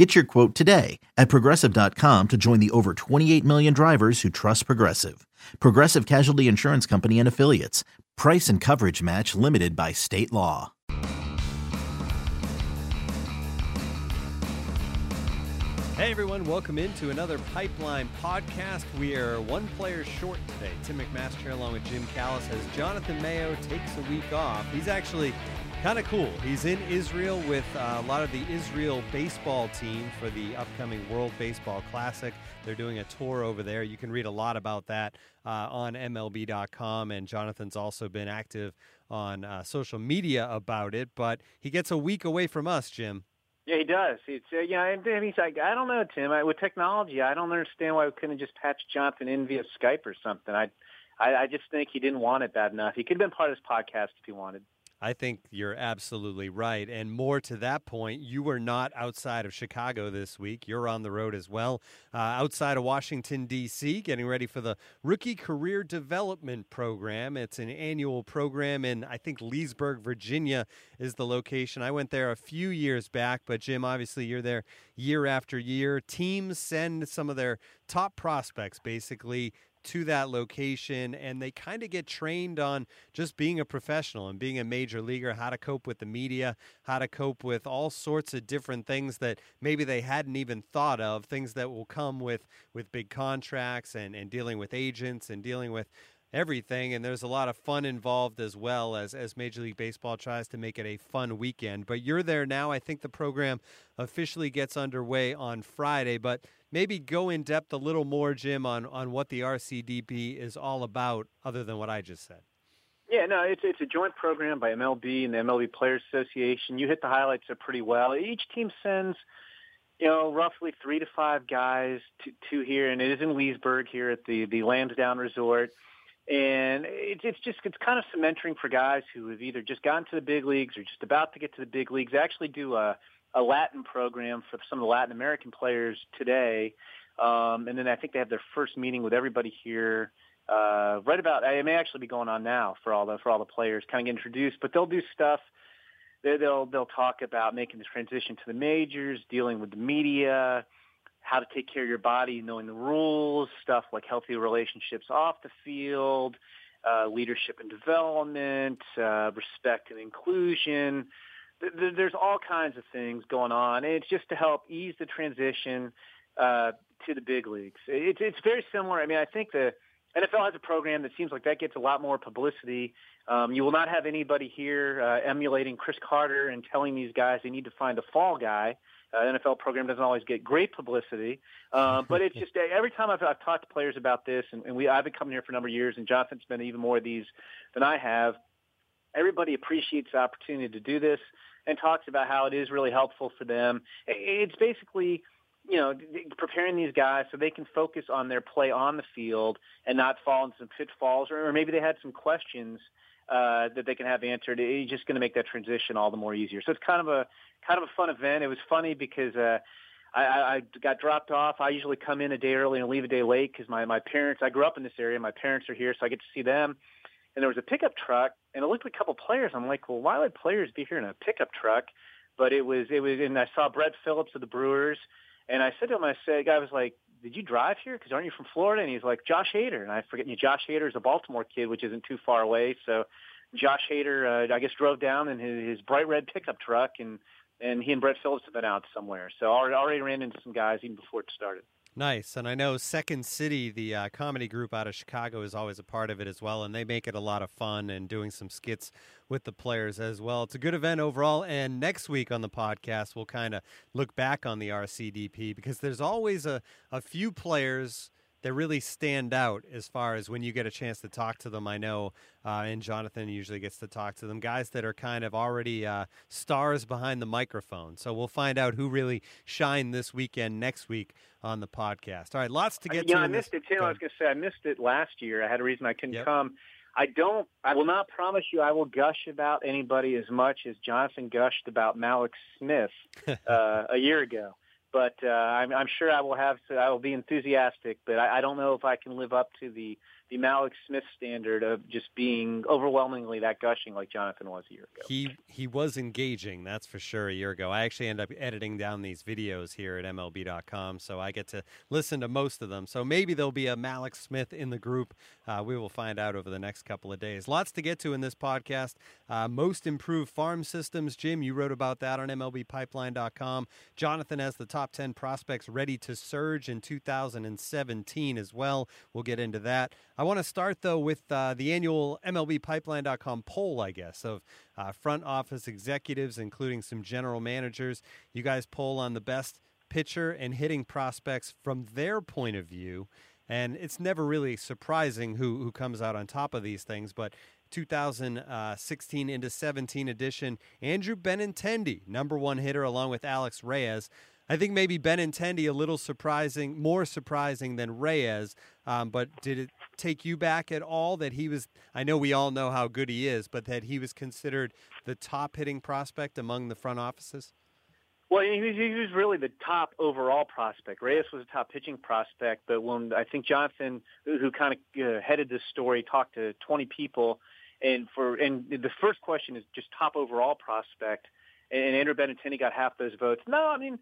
Get your quote today at progressive.com to join the over 28 million drivers who trust Progressive. Progressive Casualty Insurance Company and Affiliates. Price and coverage match limited by state law. Hey everyone, welcome into another Pipeline podcast. We are one player short today. Tim McMaster along with Jim Callis as Jonathan Mayo takes a week off. He's actually kind of cool. He's in Israel with uh, a lot of the Israel baseball team for the upcoming World Baseball Classic. They're doing a tour over there. You can read a lot about that uh, on MLB.com, and Jonathan's also been active on uh, social media about it. But he gets a week away from us, Jim. Yeah, he does. It's uh, yeah, and he's like, I don't know, Tim. I, with technology, I don't understand why we couldn't just patch Jonathan in via Skype or something. I, I, I just think he didn't want it bad enough. He could have been part of this podcast if he wanted. I think you're absolutely right. And more to that point, you were not outside of Chicago this week. You're on the road as well, uh, outside of Washington, D.C., getting ready for the Rookie Career Development Program. It's an annual program in, I think, Leesburg, Virginia is the location. I went there a few years back, but Jim, obviously, you're there year after year. Teams send some of their top prospects basically to that location and they kind of get trained on just being a professional and being a major leaguer, how to cope with the media, how to cope with all sorts of different things that maybe they hadn't even thought of, things that will come with with big contracts and, and dealing with agents and dealing with everything and there's a lot of fun involved as well as as Major League Baseball tries to make it a fun weekend. But you're there now. I think the program officially gets underway on Friday, but maybe go in depth a little more Jim on on what the RCDP is all about other than what I just said. Yeah, no, it's it's a joint program by MLB and the MLB Players Association. You hit the highlights pretty well. Each team sends you know, roughly three to five guys to, to here, and it is in Leesburg here at the the Lansdowne Resort. And it's it's just it's kind of cementing for guys who have either just gotten to the big leagues or just about to get to the big leagues. They actually do a a Latin program for some of the Latin American players today, um, and then I think they have their first meeting with everybody here uh, right about. It may actually be going on now for all the for all the players, kind of get introduced. But they'll do stuff. They, they'll they'll talk about making the transition to the majors, dealing with the media how to take care of your body, knowing the rules, stuff like healthy relationships off the field, uh, leadership and development, uh, respect and inclusion. There's all kinds of things going on. And it's just to help ease the transition uh, to the big leagues. It's, it's very similar. I mean, I think the NFL has a program that seems like that gets a lot more publicity. Um, you will not have anybody here uh, emulating Cris Carter and telling these guys they need to find a fall guy. Uh, NFL program doesn't always get great publicity, uh, but it's just every time I've, I've talked to players about this, and, and we I've been coming here for a number of years, and Jonathan's been even more of these than I have. Everybody appreciates the opportunity to do this and talks about how it is really helpful for them. It's basically you know, preparing these guys so they can focus on their play on the field and not fall into some pitfalls, or, or maybe they had some questions uh, that they can have answered. It's just going to make that transition all the more easier. So it's kind of a kind of a fun event. It was funny because uh, I, I got dropped off. I usually come in a day early and leave a day late because my my parents. I grew up in this area. My parents are here, so I get to see them. And there was a pickup truck, and it looked like a couple players. I'm like, well, why would players be here in a pickup truck? But it was it was, and I saw Brett Phillips of the Brewers, and I said to him, I said, guy was like, did you drive here? Because aren't you from Florida? And he's like, Josh Hader. And I forget, you Josh Hader is a Baltimore kid, which isn't too far away. So Josh Hader, uh, I guess, drove down in his, his bright red pickup truck, and and he and Brett Phillips have been out somewhere. So I already ran into some guys even before it started. Nice, and I know Second City, the uh, comedy group out of Chicago, is always a part of it as well, and they make it a lot of fun and doing some skits with the players as well. It's a good event overall, and next week on the podcast, we'll kind of look back on the RCDP because there's always a, a few players that really stand out as far as when you get a chance to talk to them. I know, uh, and Jonathan usually gets to talk to them, guys that are kind of already uh, stars behind the microphone. So we'll find out who really shine this weekend next week on the podcast. All right, lots to get yeah, to. I missed this. it too. I was going to say I missed it last year. I had a reason I couldn't yep. come. I don't. I will not promise you I will gush about anybody as much as Jonathan gushed about Mallex Smith uh, a year ago. But uh, I'm, I'm sure I will have. To, I will be enthusiastic, but I, I don't know if I can live up to the the Mallex Smith standard of just being overwhelmingly that gushing like Jonathan was a year ago. He he was engaging, that's for sure. A year ago, I actually end up editing down these videos here at MLB.com, so I get to listen to most of them. So maybe there'll be a Mallex Smith in the group. Uh, we will find out over the next couple of days. Lots to get to in this podcast. Uh, most improved farm systems, Jim. You wrote about that on MLBPipeline.com. Jonathan has the top ten prospects ready to surge in 2017 as well. We'll get into that. I want to start, though, with uh, the annual MLBpipeline.com poll, I guess, of uh, front office executives, including some general managers. You guys poll on the best pitcher and hitting prospects from their point of view. And it's never really surprising who, who comes out on top of these things, but 2016 into 17 edition, Andrew Benintendi, number one hitter, along with Alex Reyes. I think maybe Benintendi a little surprising, more surprising than Reyes. Um, but did it take you back at all that he was? I know we all know how good he is, but that he was considered the top hitting prospect among the front offices. Well, he was, he was really the top overall prospect. Reyes was a top pitching prospect, but when I think Jonathan, who, kind of uh, headed this story, talked to 20 people, and for and the first question is just top overall prospect, and Andrew Benintendi got half those votes. No, I mean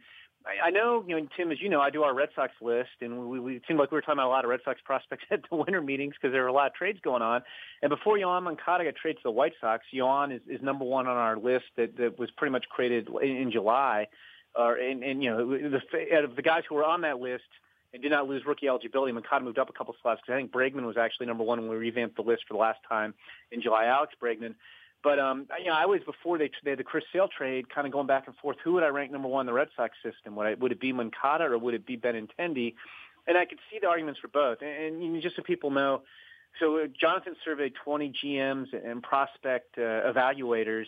I, know, you know, Tim, as you know, I do our Red Sox list, and we, we it seemed like we were talking about a lot of Red Sox prospects at the winter meetings because there were a lot of trades going on. And before Yoan Moncada got traded to the White Sox, Yoan is, is number one on our list that, that was pretty much created in, in July. Uh, and, and, you know, the, out of the guys who were on that list and did not lose rookie eligibility, Moncada moved up a couple spots because I think Bregman was actually number one when we revamped the list for the last time in July. Alex Bregman. But um, you know, I was before they, they had the Chris Sale trade, kind of going back and forth. Who would I rank number one in the Red Sox system? Would I, would it be Moncada or would it be Benintendi? And I could see the arguments for both. And, and just so people know, so uh, Jonathan surveyed 20 GMs and prospect uh, evaluators.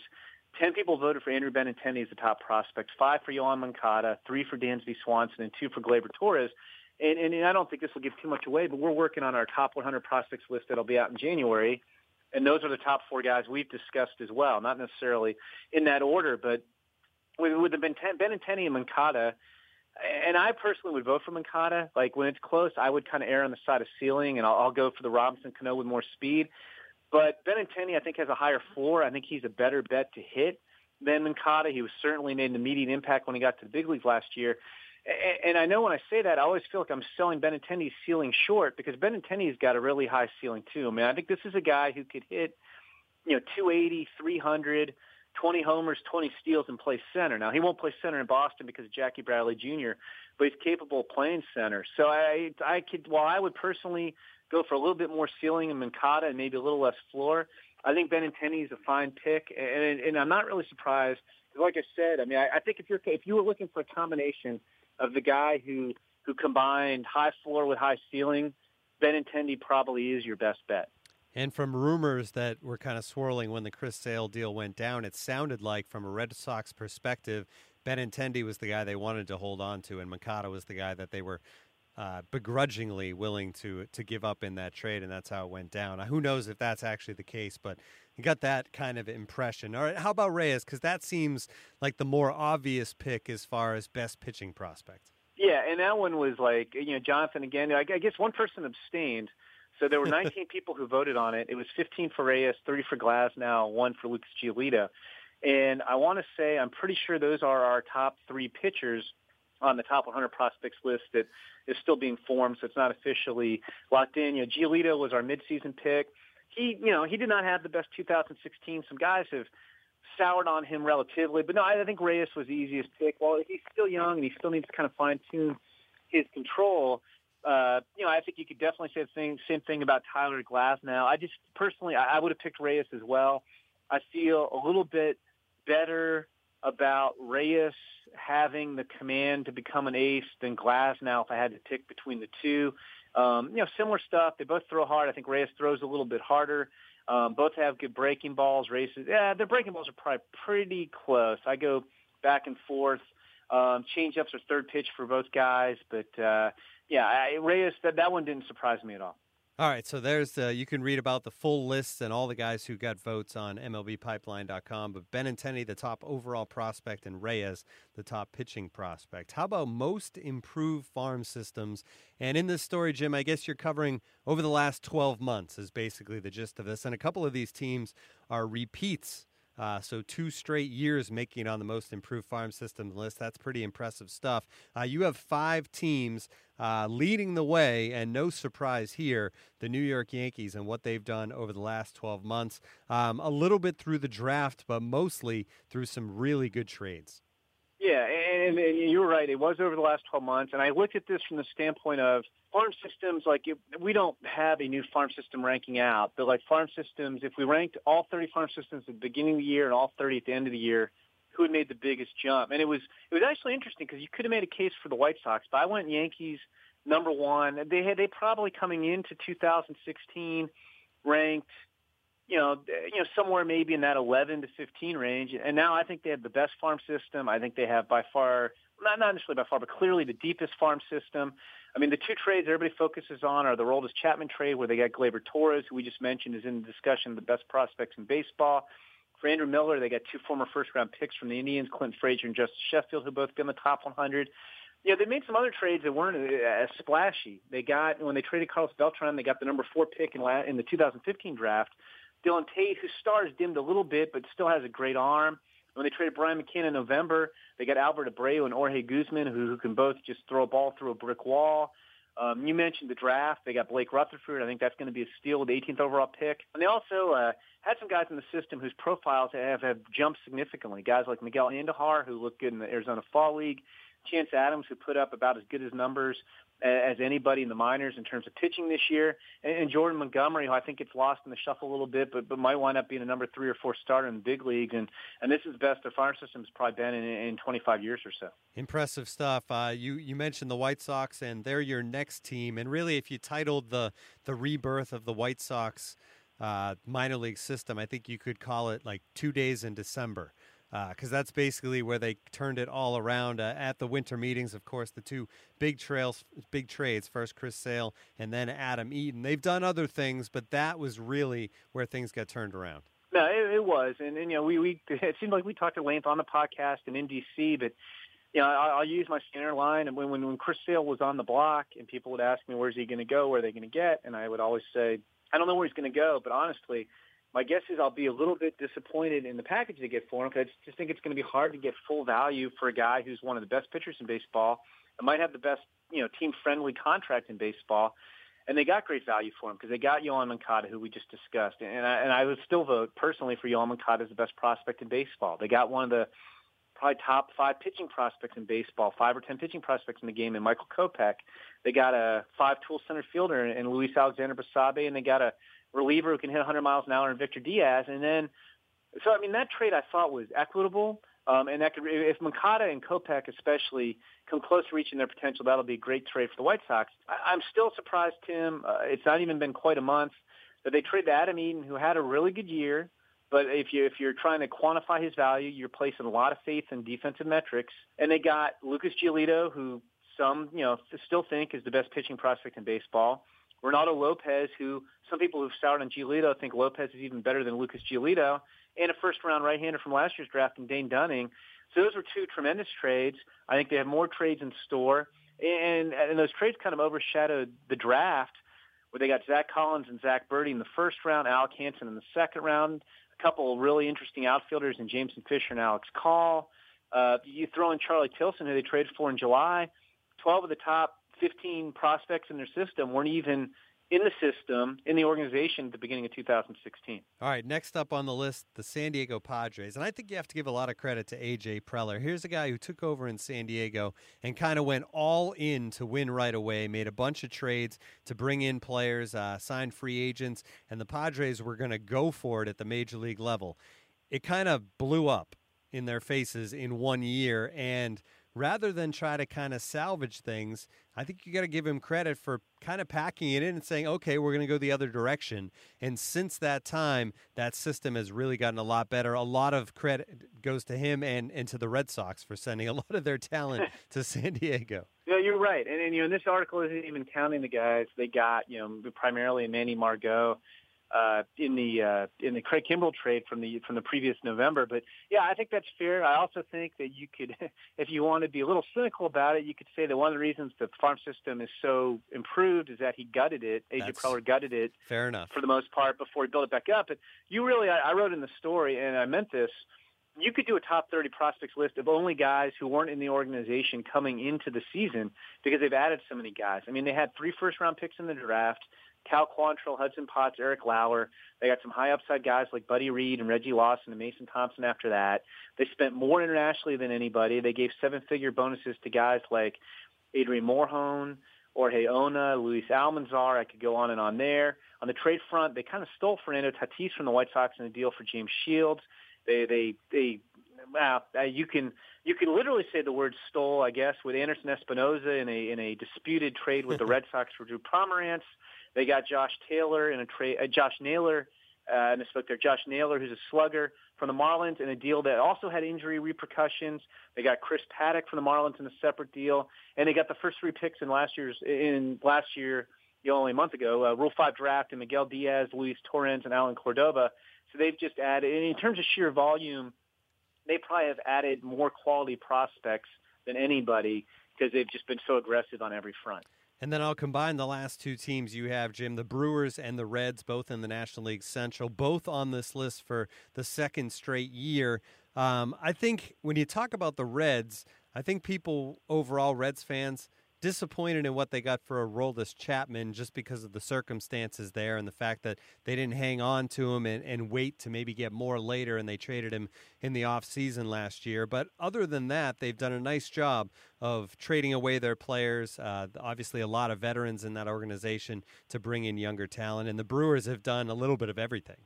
10 people voted for Andrew Benintendi as the top prospect, five for Yoan Moncada, three for Dansby Swanson, and two for Gleyber Torres. And, and, and I don't think this will give too much away, but we're working on our top 100 prospects list that'll be out in January and those are the top four guys we've discussed as well. Not necessarily in that order, but with, with the Benintendi and Moncada, and I personally would vote for Moncada. Like when it's close, I would kind of err on the side of ceiling, and I'll, I'll go for the Robinson Cano with more speed. But Benintendi, I think, has a higher floor. I think he's a better bet to hit than Moncada. He was certainly made an immediate impact when he got to the big leagues last year. And I know when I say that, I always feel like I'm selling Benintendi's ceiling short because Benintendi's got a really high ceiling too. I mean, I think this is a guy who could hit, you know, 280, 300, 20 homers, 20 steals, and play center. Now he won't play center in Boston because of Jackie Bradley Jr., but he's capable of playing center. So I, I could, while I would personally go for a little bit more ceiling in Moncada and maybe a little less floor, I think Benintendi is a fine pick, and, and I'm not really surprised. Like I said, I mean, I, I think if you're if you were looking for a combination of the guy who who combined high floor with high ceiling, Benintendi probably is your best bet. And from rumors that were kind of swirling when the Chris Sale deal went down, it sounded like, from a Red Sox perspective, Benintendi was the guy they wanted to hold on to, and Moncada was the guy that they were uh, begrudgingly willing to to give up in that trade, and that's how it went down. Now, who knows if that's actually the case, but got that kind of impression. All right, how about Reyes? Because that seems like the more obvious pick as far as best pitching prospect. Yeah, and that one was like you know Jonathan again. I guess one person abstained. So there were 19 people who voted on it. It was 15 for Reyes, 30 for Glasnow, one for Lucas Giolito. And I want to say I'm pretty sure those are our top three pitchers on the top 100 prospects list that is still being formed, so it's not officially locked in. You know, Giolito was our midseason pick. He, you know, he did not have the best 2016. Some guys have soured on him relatively, but no, I think Reyes was the easiest pick. While he's still young and he still needs to kind of fine tune his control, uh, you know, I think you could definitely say the same, same thing about Tyler Glasnow. I just personally, I, I would have picked Reyes as well. I feel a little bit better about Reyes having the command to become an ace than Glasnow if I had to pick between the two. Um, you know, similar stuff. They both throw hard. I think Reyes throws a little bit harder. Um, both have good breaking balls. Races, yeah, their breaking balls are probably pretty close. I go back and forth. Um, change-ups are third pitch for both guys, but uh, yeah, I, Reyes that that one didn't surprise me at all. All right, so there's you can read about the full lists and all the guys who got votes on MLBPipeline.com. But Benintendi, the top overall prospect, and Reyes, the top pitching prospect. How about most improved farm systems? And in this story, Jim, I guess you're covering over the last 12 months is basically the gist of this. And a couple of these teams are repeats uh, so two straight years making it on the most improved farm system list. That's pretty impressive stuff. Uh, you have five teams uh, leading the way, and no surprise here, the New York Yankees and what they've done over the last 12 months. Um, a little bit through the draft, but mostly through some really good trades. Yeah, and, and you're right. It was over the last 12 months, and I looked at this from the standpoint of farm systems. Like we don't have a new farm system ranking out, but like farm systems, if we ranked all 30 farm systems at the beginning of the year and all 30 at the end of the year, who had made the biggest jump? And it was it was actually interesting because you could have made a case for the White Sox, but I went Yankees number one. They had they probably coming into 2016 ranked you know, you know, somewhere maybe in that 11 to 15 range. And now I think they have the best farm system. I think they have by far, not not necessarily by far, but clearly the deepest farm system. I mean, the two trades everybody focuses on are the Aroldis Chapman trade, where they got Gleyber Torres, who we just mentioned is in the discussion of the best prospects in baseball. For Andrew Miller, they got two former first-round picks from the Indians, Clint Frazier and Justus Sheffield, who both been in the top 100. Yeah, they made some other trades that weren't as splashy. They got when they traded Carlos Beltran, they got the number four pick in, la- in the 2015 draft. Dylan Tate, whose stars dimmed a little bit, but still has a great arm. When they traded Brian McCann in November, they got Albert Abreu and Jorge Guzman, who, who can both just throw a ball through a brick wall. Um, you mentioned the draft. They got Blake Rutherford. I think that's going to be a steal with the 18th overall pick. And they also uh, had some guys in the system whose profiles have, have jumped significantly. Guys like Miguel Andujar, who looked good in the Arizona Fall League. Chance Adams, who put up about as good as numbers as anybody in the minors in terms of pitching this year, and Jordan Montgomery, who I think gets lost in the shuffle a little bit, but but might wind up being a number three or four starter in the big leagues, and and this is the best their farm system's probably been in, in 25 years or so. Impressive stuff. Uh, you you mentioned the White Sox, and they're your next team, and really, if you titled the the rebirth of the White Sox uh, minor league system, I think you could call it like two days in December because uh, that's basically where they turned it all around uh, at the winter meetings. Of course, the two big trails, big trades first Chris Sale and then Adam Eaton. They've done other things, but that was really where things got turned around. No, it, it was, and, and you know, we we it seemed like we talked at length on the podcast and in DC, but you know, I, I'll use my standard line. And when, when when Chris Sale was on the block, and people would ask me, "Where's he going to go? Where are they going to get?" and I would always say, "I don't know where he's going to go," but honestly my guess is I'll be a little bit disappointed in the package they get for him because I just think it's going to be hard to get full value for a guy who's one of the best pitchers in baseball and might have the best, you know, team-friendly contract in baseball. And they got great value for him because they got Yoan Moncada, who we just discussed. And I, and I would still vote personally for Yoan Moncada as the best prospect in baseball. They got one of the probably top five pitching prospects in baseball, five or ten pitching prospects in the game, and Michael Kopech. They got a five-tool center fielder in Luis Alexander Basabe, and they got a reliever who can hit 100 miles an hour in Victor Diaz. And then, so I mean, that trade I thought was equitable. Um, and that could, if Moncada and Kopech especially come close to reaching their potential, that'll be a great trade for the White Sox. I, I'm still surprised, Tim. Uh, it's not even been quite a month that they traded Adam Eaton, who had a really good year. But if you if you're trying to quantify his value, you're placing a lot of faith in defensive metrics. And they got Lucas Giolito, who some you know still think is the best pitching prospect in baseball. Reynaldo Lopez, who some people who've soured on Giolito think Lopez is even better than Lucas Giolito, and a first-round right-hander from last year's draft in Dane Dunning. So those were two tremendous trades. I think they have more trades in store, and and those trades kind of overshadowed the draft, where they got Zach Collins and Zach Burdi in the first round, Alec Hansen in the second round, a couple of really interesting outfielders in Jameson Fisher and Alex Call. Uh, you throw in Charlie Tilson, who they traded for in July. Twelve of the top 15 prospects in their system weren't even in the system, in the organization at the beginning of 2016. All right, next up on the list, the San Diego Padres. And I think you have to give a lot of credit to A.J. Preller. Here's a guy who took over in San Diego and kind of went all in to win right away, made a bunch of trades to bring in players, uh, signed free agents, and the Padres were going to go for it at the major league level. It kind of blew up in their faces in one year, and – rather than try to kind of salvage things, I think you got to give him credit for kind of packing it in and saying, okay, we're going to go the other direction. And since that time, that system has really gotten a lot better. A lot of credit goes to him and, and to the Red Sox for sending a lot of their talent to San Diego. Yeah, you're right, and, and you know, this article isn't even counting the guys they got. You know, primarily Manny Margot uh, in the uh, in the Craig Kimbrel trade from the from the previous November. But yeah, I think that's fair. I also think that you could, if you want to be a little cynical about it, you could say that one of the reasons the farm system is so improved is that he gutted it. AJ Preller gutted it Fair enough. for the most part before he built it back up. But you really, I, I wrote in the story, and I meant this. You could do a top 30 prospects list of only guys who weren't in the organization coming into the season because they've added so many guys. I mean, they had three first round picks in the draft. Cal Quantrill, Hudson Potts, Eric Lauer. They got some high upside guys like Buddy Reed and Reggie Lawson and Mason Thompson after that. They spent more internationally than anybody. They gave seven-figure bonuses to guys like Adrian Morejon, Jorge Ona, Luis Almanzar. I could go on and on there. On the trade front, they kind of stole Fernando Tatis from the White Sox in a deal for James Shields. They, they, they, wow, uh, you can, you can literally say the word stole, I guess, with Anderson Espinoza in a, in a disputed trade with the Red Sox for Drew Pomeranz. They got Josh Taylor in a trade, uh, Josh Naylor, uh, I misspoke there, Josh Naylor, who's a slugger from the Marlins in a deal that also had injury repercussions. They got Chris Paddack from the Marlins in a separate deal, and they got the first three picks in last year's in last year, you know, only a month ago, uh, Rule Five draft, and Miguel Diaz, Luis Torrens, and Allen Cordoba. So they've just added, in terms of sheer volume, they probably have added more quality prospects than anybody because they've just been so aggressive on every front. And then I'll combine the last two teams you have, Jim, the Brewers and the Reds, both in the National League Central, both on this list for the second straight year. Um, I think when you talk about the Reds, I think people overall, Reds fans, disappointed in what they got for a Aroldis Chapman just because of the circumstances there and the fact that they didn't hang on to him and, and wait to maybe get more later and they traded him in the offseason last year. But other than that, they've done a nice job of trading away their players. Uh, obviously, a lot of veterans in that organization to bring in younger talent. And the Brewers have done a little bit of everything.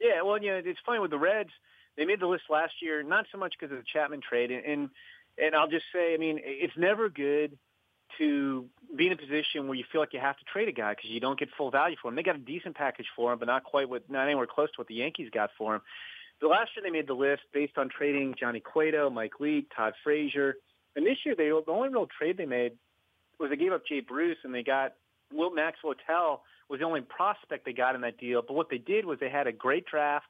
Yeah, well, you know, it's funny with the Reds. They made the list last year, not so much because of the Chapman trade, and, and and I'll just say, I mean, it's never good to be in a position where you feel like you have to trade a guy because you don't get full value for him. They got a decent package for him, but not quite what, not anywhere close to what the Yankees got for him. The last year they made the list based on trading Johnny Cueto, Mike Leake, Todd Frazier, and this year they the only real trade they made was they gave up Jay Bruce and they got Will Max Wotell was the only prospect they got in that deal. But what they did was they had a great draft.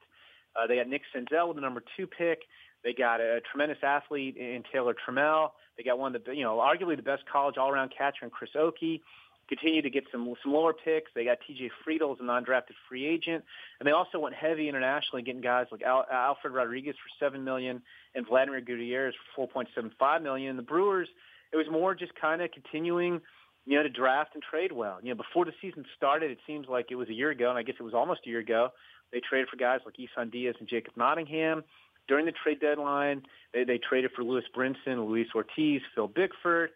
Uh, they got Nick Senzel with the number two pick. They got a tremendous athlete in Taylor Trammell. They got one of the, you know, arguably the best college all-around catcher in Chris Okey. Continue to get some some lower picks. They got T.J. Friedl as a non-drafted free agent, and they also went heavy internationally, getting guys like Al, Alfred Rodriguez for seven million and Vladimir Gutierrez for four point seven five million. The Brewers, it was more just kind of continuing, you know, to draft and trade well. You know, before the season started, it seems like it was a year ago, and I guess it was almost a year ago. They traded for guys like Isan Diaz and Jacob Nottingham. During the trade deadline, they, they traded for Lewis Brinson, Luis Ortiz, Phil Bickford.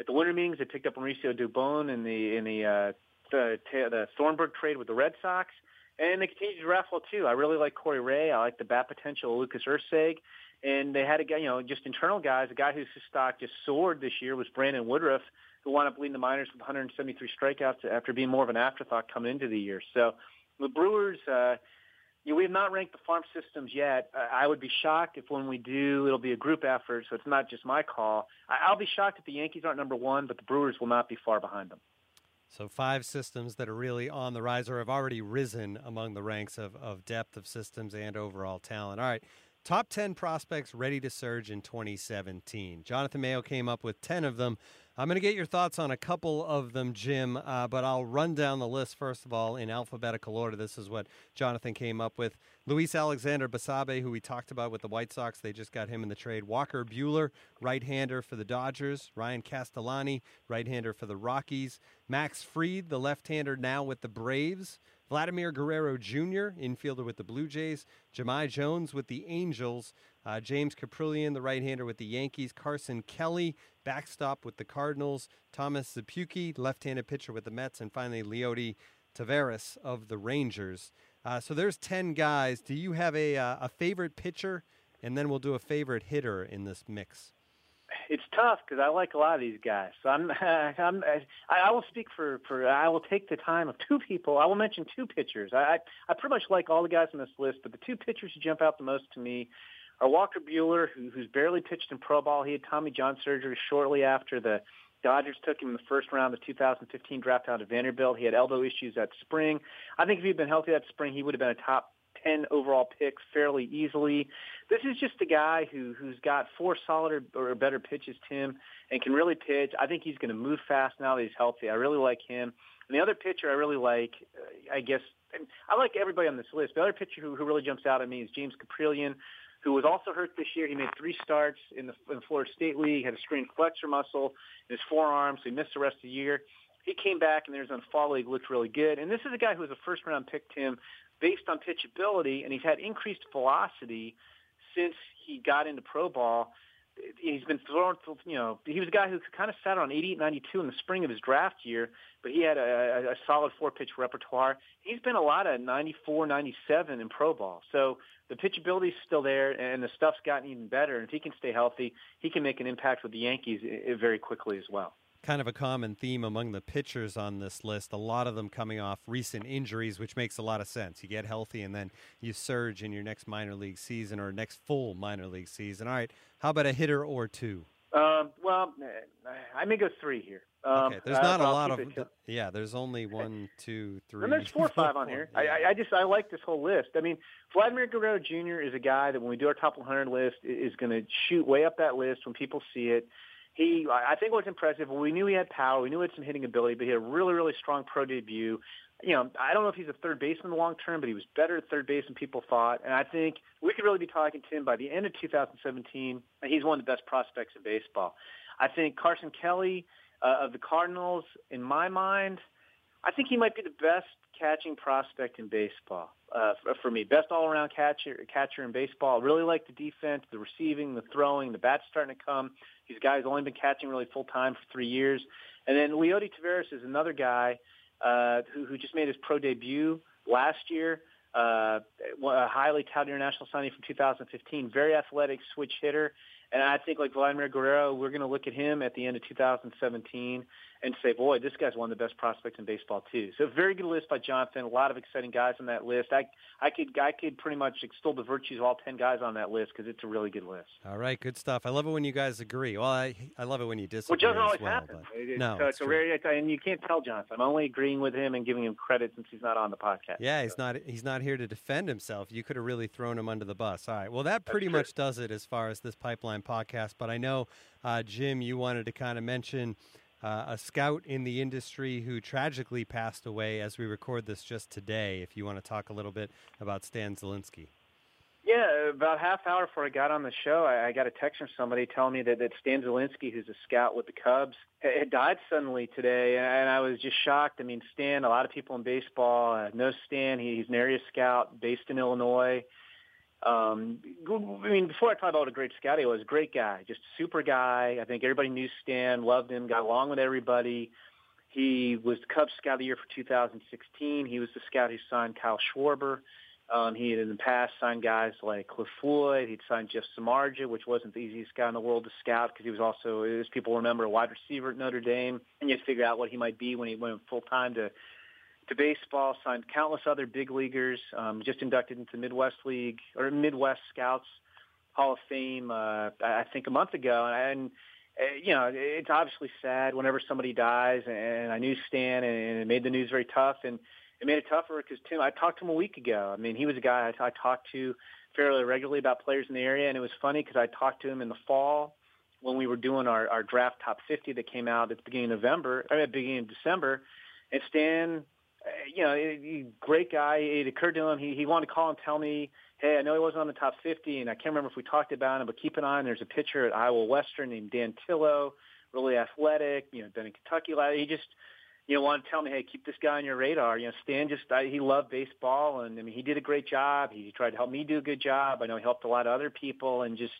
At the winter meetings, they picked up Mauricio Dubon in the in the uh, the, the Thornburg trade with the Red Sox, and they continue to well too. I really like Corey Ray. I like the bat potential of Lucas Erceg, and they had a guy, you know, just internal guys. A guy whose stock just soared this year was Brandon Woodruff, who wound up leading the minors with 173 strikeouts after being more of an afterthought coming into the year. So the Brewers. Uh, yeah, we have not ranked the farm systems yet. I would be shocked if when we do, it'll be a group effort, so it's not just my call. I'll be shocked if the Yankees aren't number one, but the Brewers will not be far behind them. So five systems that are really on the rise or have already risen among the ranks of, of depth of systems and overall talent. All right. Top 10 prospects ready to surge in 2017. Jonathan Mayo came up with 10 of them. I'm going to get your thoughts on a couple of them, Jim, uh, but I'll run down the list first of all in alphabetical order. This is what Jonathan came up with. Luis Alexander Basabe, who we talked about with the White Sox, they just got him in the trade. Walker Buehler, right hander for the Dodgers. Ryan Castellani, right hander for the Rockies. Max Fried, the left hander now with the Braves. Vladimir Guerrero Jr., infielder with the Blue Jays. Jahmai Jones with the Angels. Uh, James Kaprielian, the right-hander with the Yankees. Carson Kelly, backstop with the Cardinals. Thomas Szapucki, left-handed pitcher with the Mets. And finally, Leody Taveras of the Rangers. Uh, so there's 10 guys. Do you have a, uh, a favorite pitcher? And then we'll do a favorite hitter in this mix it's tough because I like a lot of these guys. So I'm, I'm, I, I will speak for, for, I will take the time of two people. I will mention two pitchers. I, I, I pretty much like all the guys on this list, but the two pitchers who jump out the most to me are Walker Buehler, who, who's barely pitched in pro ball. He had Tommy John surgery shortly after the Dodgers took him in the first round of the 2015 draft out of Vanderbilt. He had elbow issues that spring. I think if he'd been healthy that spring, he would have been a top 10 overall pick fairly easily. This is just a guy who who's got four solid or, or better pitches, Tim, and can really pitch. I think he's going to move fast now that he's healthy. I really like him. And the other pitcher I really like, uh, I guess, and I like everybody on this list. The other pitcher who, who really jumps out at me is James Kaprielian, who was also hurt this year. He made three starts in the, in the Florida State League, had a strained flexor muscle in his forearm, so he missed the rest of the year. He came back and there's on fall league looked really good. And this is a guy who was a first round pick, Tim, based on pitchability, and he's had increased velocity since he got into pro ball. He's been thrown, you know, he was a guy who kind of sat on 88, 92 in the spring of his draft year, but he had a, a solid four-pitch repertoire. He's been a lot of 94, 97 in pro ball. So the pitchability is still there, and the stuff's gotten even better. And if he can stay healthy, he can make an impact with the Yankees eh, very quickly as well kind of a common theme among the pitchers on this list. A lot of them coming off recent injuries, which makes a lot of sense. You get healthy and then you surge in your next minor league season or next full minor league season. All right, how about a hitter or two? Um, well, I may go three here. Um, okay, there's not uh, a lot of. Yeah, there's only one, two, three. And there's four five on here. Yeah. I, I just I like this whole list. I mean, Vladimir Guerrero Jr. is a guy that when we do our top 100 list is going to shoot way up that list when people see it he, I think, was impressive. We knew he had power. We knew he had some hitting ability, but he had a really, really strong pro debut. You know, I don't know if he's a third baseman long term, but he was better at third base than people thought. And I think we could really be talking to him by the end of 2017. He's one of the best prospects in baseball. I think Carson Kelly uh, of the Cardinals, in my mind, I think he might be the best catching prospect in baseball uh, for me. Best all-around catcher catcher in baseball. Really like the defense, the receiving, the throwing. The bat's starting to come. He's a guy who's only been catching really full time for three years. And then Leody Taveras is another guy uh, who, who just made his pro debut last year. Uh, a highly touted international signing from 2015. Very athletic switch hitter. And I think like Vladimir Guerrero, we're going to look at him at the end of 2017 and say, boy, this guy's one of the best prospects in baseball too. So very good list by Jonathan. A lot of exciting guys on that list. I I could I could pretty much extol the virtues of all ten guys on that list because it's a really good list. All right, good stuff. I love it when you guys agree. Well, I I love it when you disagree. Which doesn't always well, happen. No, so it's, a rare, and you can't tell Jonathan. I'm only agreeing with him and giving him credit since he's not on the podcast. Yeah, he's not he's not here to defend himself. You could have really thrown him under the bus. All right. Well, that pretty much does it as far as this pipeline podcast. But I know, uh, Jim, you wanted to kind of mention uh, a scout in the industry who tragically passed away as we record this just today. If you want to talk a little bit about Stan Zielinski. Yeah, about half hour before I got on the show, I, I got a text from somebody telling me that, that Stan Zielinski, who's a scout with the Cubs, had died suddenly today, and I was just shocked. I mean, Stan, a lot of people in baseball uh, know Stan. He, he's an area scout based in Illinois. Um, I mean, before I talk about a great scout he was, a great guy, just a super guy. I think everybody knew Stan, loved him, got along with everybody. He was the Cubs Scout of the Year for 2016. He was the scout who signed Kyle Schwarber. Um, he had in the past signed guys like Cliff Floyd. He'd signed Jeff Samardzija, which wasn't the easiest guy in the world to scout because he was also, as people remember, a wide receiver at Notre Dame. And you had to figure out what he might be when he went full time to to baseball, signed countless other big leaguers, um, just inducted into the Midwest League or Midwest Scouts Hall of Fame, uh, I think a month ago. And, and uh, you know, it's obviously sad whenever somebody dies. And I knew Stan, and it made the news very tough. And it made it tougher because Tim, I talked to him a week ago. I mean, he was a guy I, I talked to fairly regularly about players in the area, and it was funny because I talked to him in the fall when we were doing our, our draft top 50 that came out at the beginning of November, or at the beginning of December. And Stan Uh, you know, he, great guy. It occurred to him he he wanted to call and tell me, hey, I know he wasn't on the top 50, and I can't remember if we talked about him, but keep an eye on. There's a pitcher at Iowa Western named Dan Tillo, really athletic. You know, been in Kentucky. He just you know wanted to tell me, hey, keep this guy on your radar. You know, Stan just I, he loved baseball, and I mean he did a great job. He tried to help me do a good job. I know he helped a lot of other people, and just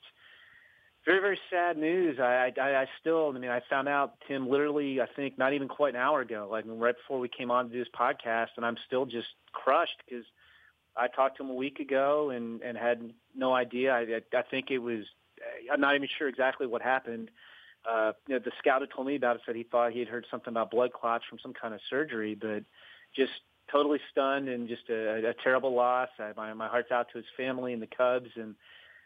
very very sad news. I, I I still I mean I found out Tim literally I think not even quite an hour ago, like right before we came on to do this podcast, and I'm still just crushed because I talked to him a week ago and and had no idea. I I think it was I'm not even sure exactly what happened. Uh, you know, the scout had told me about it said he thought he had heard something about blood clots from some kind of surgery, but just totally stunned and just a, a terrible loss. I, my my heart's out to his family and the Cubs and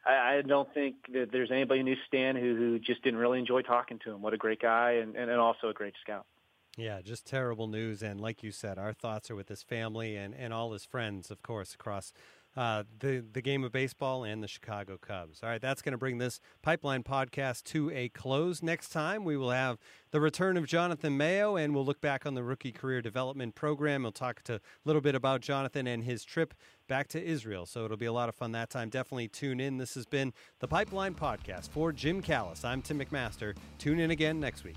I, I don't think that there's anybody who knew Stan who, who just didn't really enjoy talking to him. What a great guy and, and, and also a great scout. Yeah, just terrible news. And like you said, our thoughts are with his family and, and all his friends, of course, across uh, the the game of baseball and the Chicago Cubs. All right, that's going to bring this Pipeline podcast to a close. Next time, we will have the return of Jonathan Mayo, and we'll look back on the rookie career development program. We'll talk to a little bit about Jonathan and his trip back to Israel. So it'll be a lot of fun that time. Definitely tune in. This has been the Pipeline podcast for Jim Callis. I'm Tim McMaster. Tune in again next week.